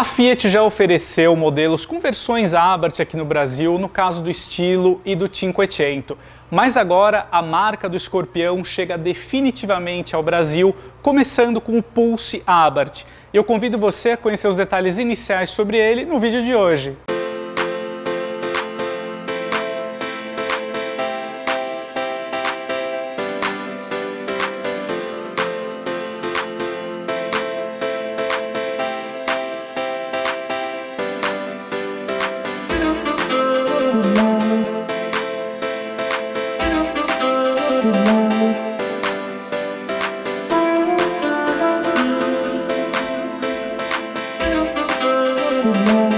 A Fiat já ofereceu modelos com versões Abarth aqui no Brasil, no caso do Estilo e do Cinquecento. Mas agora a marca do escorpião chega definitivamente ao Brasil, começando com o Pulse Abarth. Eu convido você a conhecer os detalhes iniciais sobre ele no vídeo de hoje. you.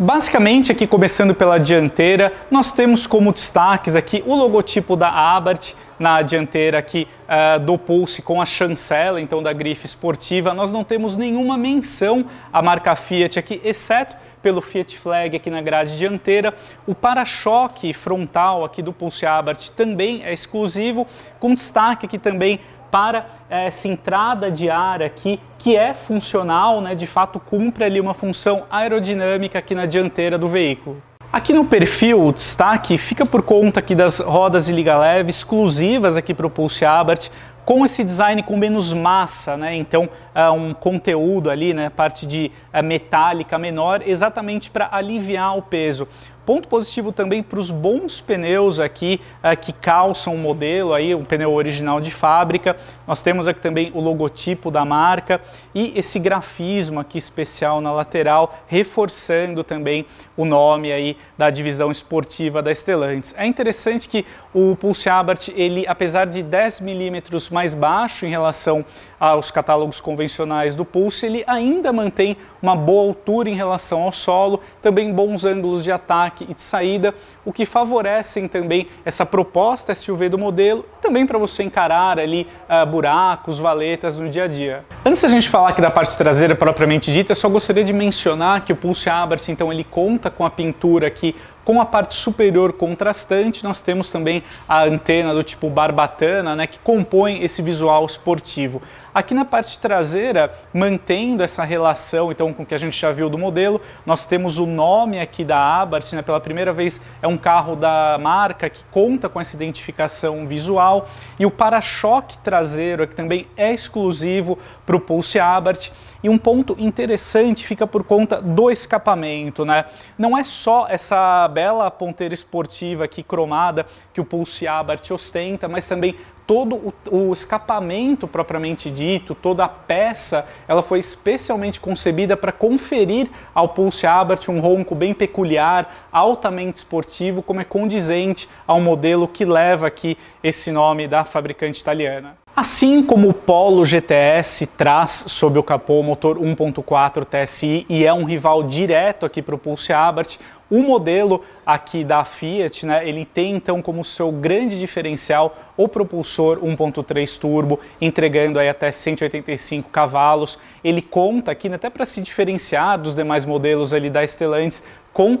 Basicamente, aqui começando pela dianteira, nós temos como destaques aqui o logotipo da Abarth na dianteira aqui uh, do Pulse com a chancela, então da grife esportiva. Nós não temos nenhuma menção à marca Fiat aqui, exceto pelo Fiat Flag aqui na grade dianteira. O para-choque frontal aqui do Pulse Abarth também é exclusivo, com destaque aqui também para essa entrada de ar aqui, que é funcional, né, de fato cumpre ali uma função aerodinâmica aqui na dianteira do veículo. Aqui no perfil, o destaque fica por conta aqui das rodas de liga leve exclusivas aqui para o Pulse Abarth, com esse design com menos massa, né? Então, uh, um conteúdo ali, né? Parte de uh, metálica menor, exatamente para aliviar o peso. Ponto positivo também para os bons pneus aqui uh, que calçam o modelo, aí, o pneu original de fábrica. Nós temos aqui também o logotipo da marca e esse grafismo aqui especial na lateral, reforçando também o nome aí da divisão esportiva da Stellantis. É interessante que o Pulse Abarth, ele, apesar de 10 milímetros mais baixo em relação aos catálogos convencionais do Pulse, ele ainda mantém uma boa altura em relação ao solo, também bons ângulos de ataque e de saída, o que favorecem também essa proposta SUV do modelo e também para você encarar ali uh, buracos, valetas no dia a dia. Antes da gente falar aqui da parte traseira propriamente dita, eu só gostaria de mencionar que o Pulse Abarth, então, ele conta com a pintura aqui com a parte superior contrastante, nós temos também a antena do tipo barbatana, né, que compõe esse visual esportivo. Aqui na parte traseira, mantendo essa relação então com o que a gente já viu do modelo, nós temos o nome aqui da Abarth, né, pela primeira vez é um carro da marca que conta com essa identificação visual e o para-choque traseiro que também é exclusivo para o Pulse Abarth. E um ponto interessante fica por conta do escapamento, né? Não é só essa bela ponteira esportiva aqui cromada que o Pulse Abarth ostenta, mas também todo o, o, escapamento propriamente dito, toda a peça, ela foi especialmente concebida para conferir ao Pulse Abarth um ronco bem peculiar, altamente esportivo, como é condizente ao modelo que leva aqui esse nome da fabricante italiana. Assim como o Polo GTS traz sob o capô o motor 1.4 TSI e é um rival direto aqui para o Pulse Abarth, o modelo aqui da Fiat, né, ele tem então como seu grande diferencial o propulsor 1.3 turbo, entregando aí até 185 cavalos. Ele conta aqui, né, até para se diferenciar dos demais modelos ali da Stellantis, com uh,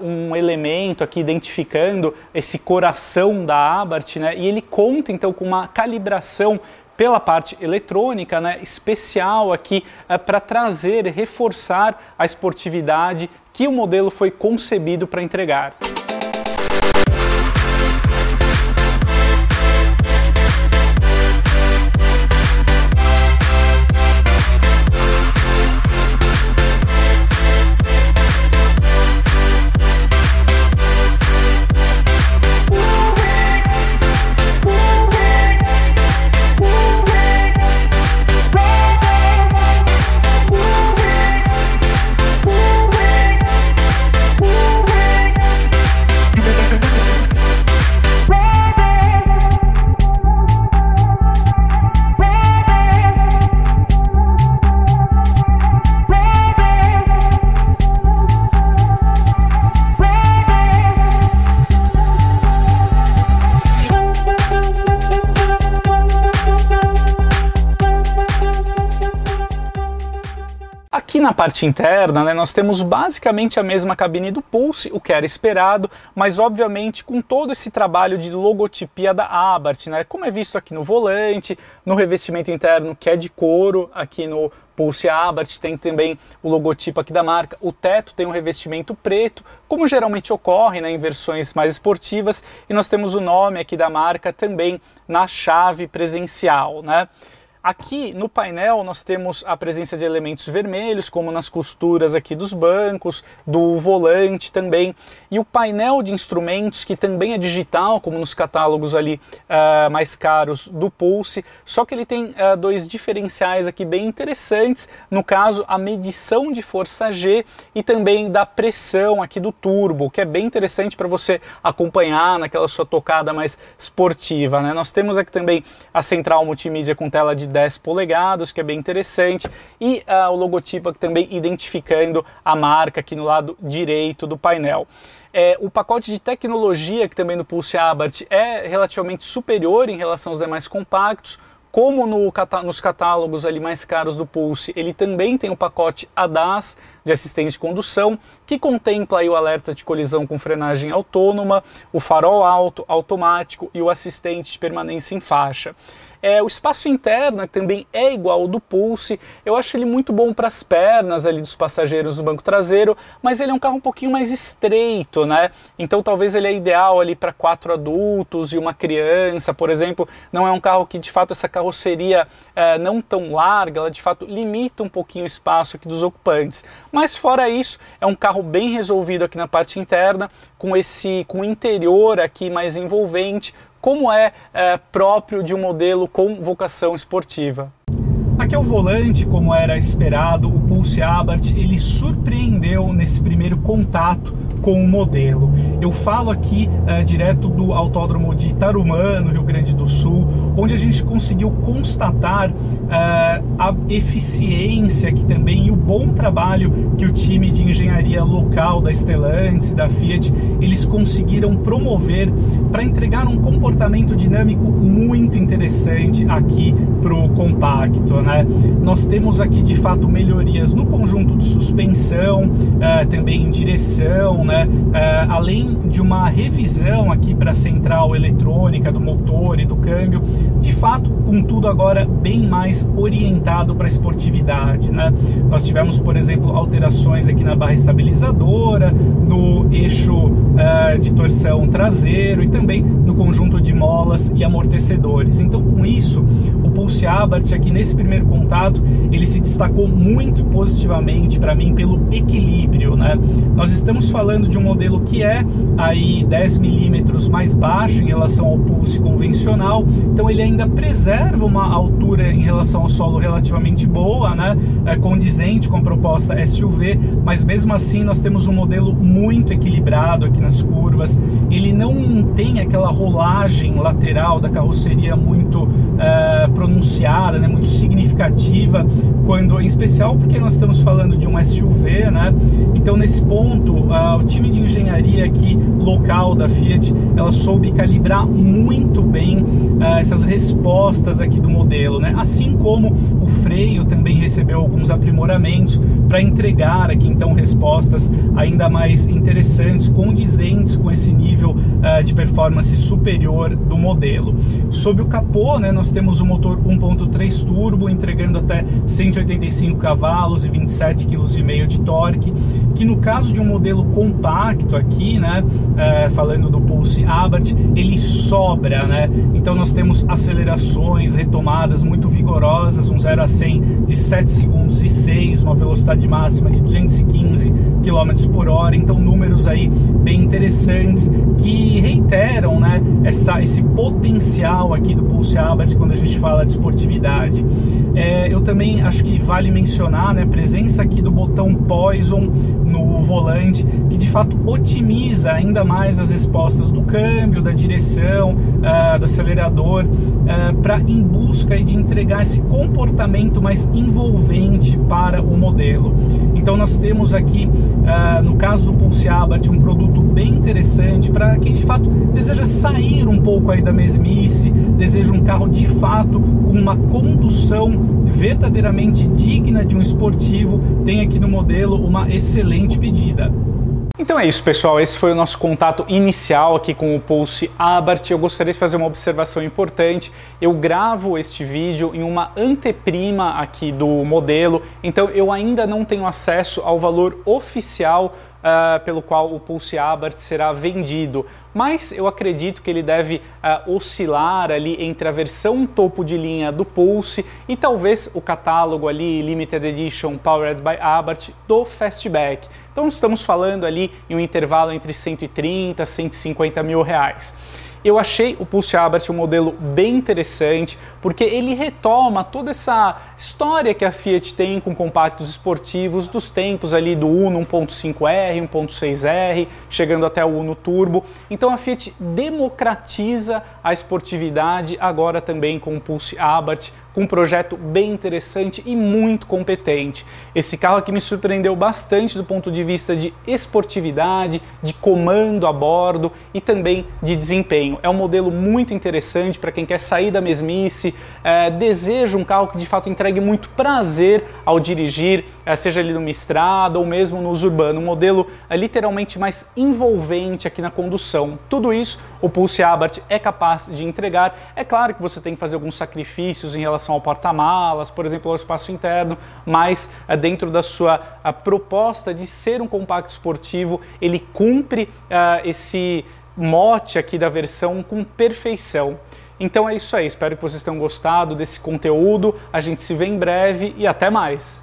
um elemento aqui identificando esse coração da Abarth, né, e ele conta então com uma calibração pela parte eletrônica, né, especial aqui uh, para trazer, reforçar a esportividade que o modelo foi concebido para entregar. Na parte interna, né, nós temos basicamente a mesma cabine do Pulse, o que era esperado, mas obviamente com todo esse trabalho de logotipia da Abarth, né, como é visto aqui no volante, no revestimento interno que é de couro, aqui no Pulse Abarth, tem também o logotipo aqui da marca. O teto tem um revestimento preto, como geralmente ocorre né, em versões mais esportivas, e nós temos o nome aqui da marca também na chave presencial. Né? Aqui no painel nós temos a presença de elementos vermelhos, como nas costuras aqui dos bancos, do volante também, e o painel de instrumentos que também é digital, como nos catálogos ali uh, mais caros do Pulse, só que ele tem uh, dois diferenciais aqui bem interessantes, no caso a medição de força G e também da pressão aqui do turbo, que é bem interessante para você acompanhar naquela sua tocada mais esportiva. Né? Nós temos aqui também a central multimídia com tela de 10 polegadas, que é bem interessante, e uh, o logotipo aqui também identificando a marca aqui no lado direito do painel. É, o pacote de tecnologia que também no Pulse Abarth é relativamente superior em relação aos demais compactos, como no, nos catálogos ali mais caros do Pulse, ele também tem o pacote ADAS de assistente de condução, que contempla o alerta de colisão com frenagem autônoma, o farol alto automático e o assistente de permanência em faixa. É, o espaço interno também é igual ao do Pulse. Eu acho ele muito bom para as pernas ali dos passageiros no banco traseiro, mas ele é um carro um pouquinho mais estreito, né? Então talvez ele é ideal ali para quatro adultos e uma criança, por exemplo. Não é um carro que de fato essa carroceria é, não tão larga, ela de fato limita um pouquinho o espaço aqui dos ocupantes. Mas fora isso, é um carro bem resolvido aqui na parte interna, com esse com o interior aqui mais envolvente, como é, é próprio de um modelo com vocação esportiva. Aqui é o volante, como era esperado, o Pulse Abarth, ele surpreendeu nesse primeiro contato com o modelo. Eu falo aqui uh, direto do Autódromo de Tarumã, no Rio Grande do Sul, onde a gente conseguiu constatar uh, a eficiência que também e o bom trabalho que o time de engenharia local da Stellantis e da Fiat eles conseguiram promover para entregar um comportamento dinâmico muito interessante aqui para o compacto. Né? Nós temos aqui de fato melhorias no conjunto de suspensão, uh, também em direção, né? Uh, além de uma revisão aqui para a central eletrônica do motor e do câmbio, de fato, com tudo agora bem mais orientado para esportividade. Né? Nós tivemos, por exemplo, alterações aqui na barra estabilizadora, no eixo uh, de torção traseiro e também no conjunto de molas e amortecedores. Então, com isso, Pulse Abarth aqui nesse primeiro contato, ele se destacou muito positivamente para mim pelo equilíbrio. Né? Nós estamos falando de um modelo que é aí 10 milímetros mais baixo em relação ao Pulse convencional, então ele ainda preserva uma altura em relação ao solo relativamente boa, né? É condizente com a proposta SUV, mas mesmo assim nós temos um modelo muito equilibrado aqui nas curvas. Ele não tem aquela rolagem lateral da carroceria muito é, pronunciada, né? Muito significativa, quando, em especial porque nós estamos falando de um SUV, né? Então nesse ponto o time de engenharia aqui local da Fiat, ela soube calibrar muito bem uh, essas respostas aqui do modelo, né? Assim como o freio também recebeu alguns aprimoramentos para entregar aqui então respostas ainda mais interessantes, condizentes com esse nível uh, de performance superior do modelo. Sob o capô, né, nós temos o motor 1.3 turbo entregando até 185 cavalos e 27,5 kg de torque, que no caso de um modelo compacto compacto aqui, né? É, falando do Pulse Abarth, ele sobra, né? Então nós temos acelerações, retomadas muito vigorosas, um 0 a 100 de 7 segundos e 6, uma velocidade máxima de 215 km por hora. Então números aí bem interessantes que reiteram, né? Essa, esse potencial aqui do Pulse Abarth quando a gente fala de esportividade. É, eu também acho que vale mencionar, né? A presença aqui do botão Poison no volante, que de fato otimiza ainda mais as respostas do câmbio, da direção, uh, do acelerador, uh, ah, para em busca de entregar esse comportamento mais envolvente para o modelo. Então nós temos aqui, uh, no caso do Pulse Abarth, um produto bem interessante para quem de fato deseja sair um pouco aí da mesmice, deseja um carro de fato com uma condução verdadeiramente digna de um esportivo, tem aqui no modelo uma excelente pedida. Então é isso, pessoal. Esse foi o nosso contato inicial aqui com o Pulse Abarth. Eu gostaria de fazer uma observação importante. Eu gravo este vídeo em uma anteprima aqui do modelo, então eu ainda não tenho acesso ao valor oficial uh, pelo qual o Pulse Abarth será vendido, mas eu acredito que ele deve uh, oscilar ali entre a versão topo de linha do Pulse e talvez o catálogo ali Limited Edition Powered by Abarth do Fastback. Então estamos falando ali em um intervalo entre 130 e 150 mil reais. Eu achei o Pulse Abarth um modelo bem interessante, porque ele retoma toda essa história que a Fiat tem com compactos esportivos dos tempos ali do Uno 1.5R, 1.6R, chegando até o Uno Turbo. Então a Fiat democratiza a esportividade agora também com o Pulse Abarth, com um projeto bem interessante e muito competente. Esse carro aqui me surpreendeu bastante do ponto de vista de esportividade, de comando a bordo e também de desempenho. É um modelo muito interessante para quem quer sair da mesmice, é, deseja um carro que de fato entregue muito prazer ao dirigir, é, seja ali numa estrada ou mesmo no uso urbano. Um modelo é, literalmente mais envolvente aqui na condução. Tudo isso o Pulse Abarth é capaz de entregar. É claro que você tem que fazer alguns sacrifícios em relação ao porta-malas, por exemplo, ao espaço interno, mas é, dentro da sua proposta de ser um compacto esportivo, ele cumpre uh, esse mote aqui da versão com perfeição. Então é isso aí, espero que vocês tenham gostado desse conteúdo. A gente se vê em breve e até mais.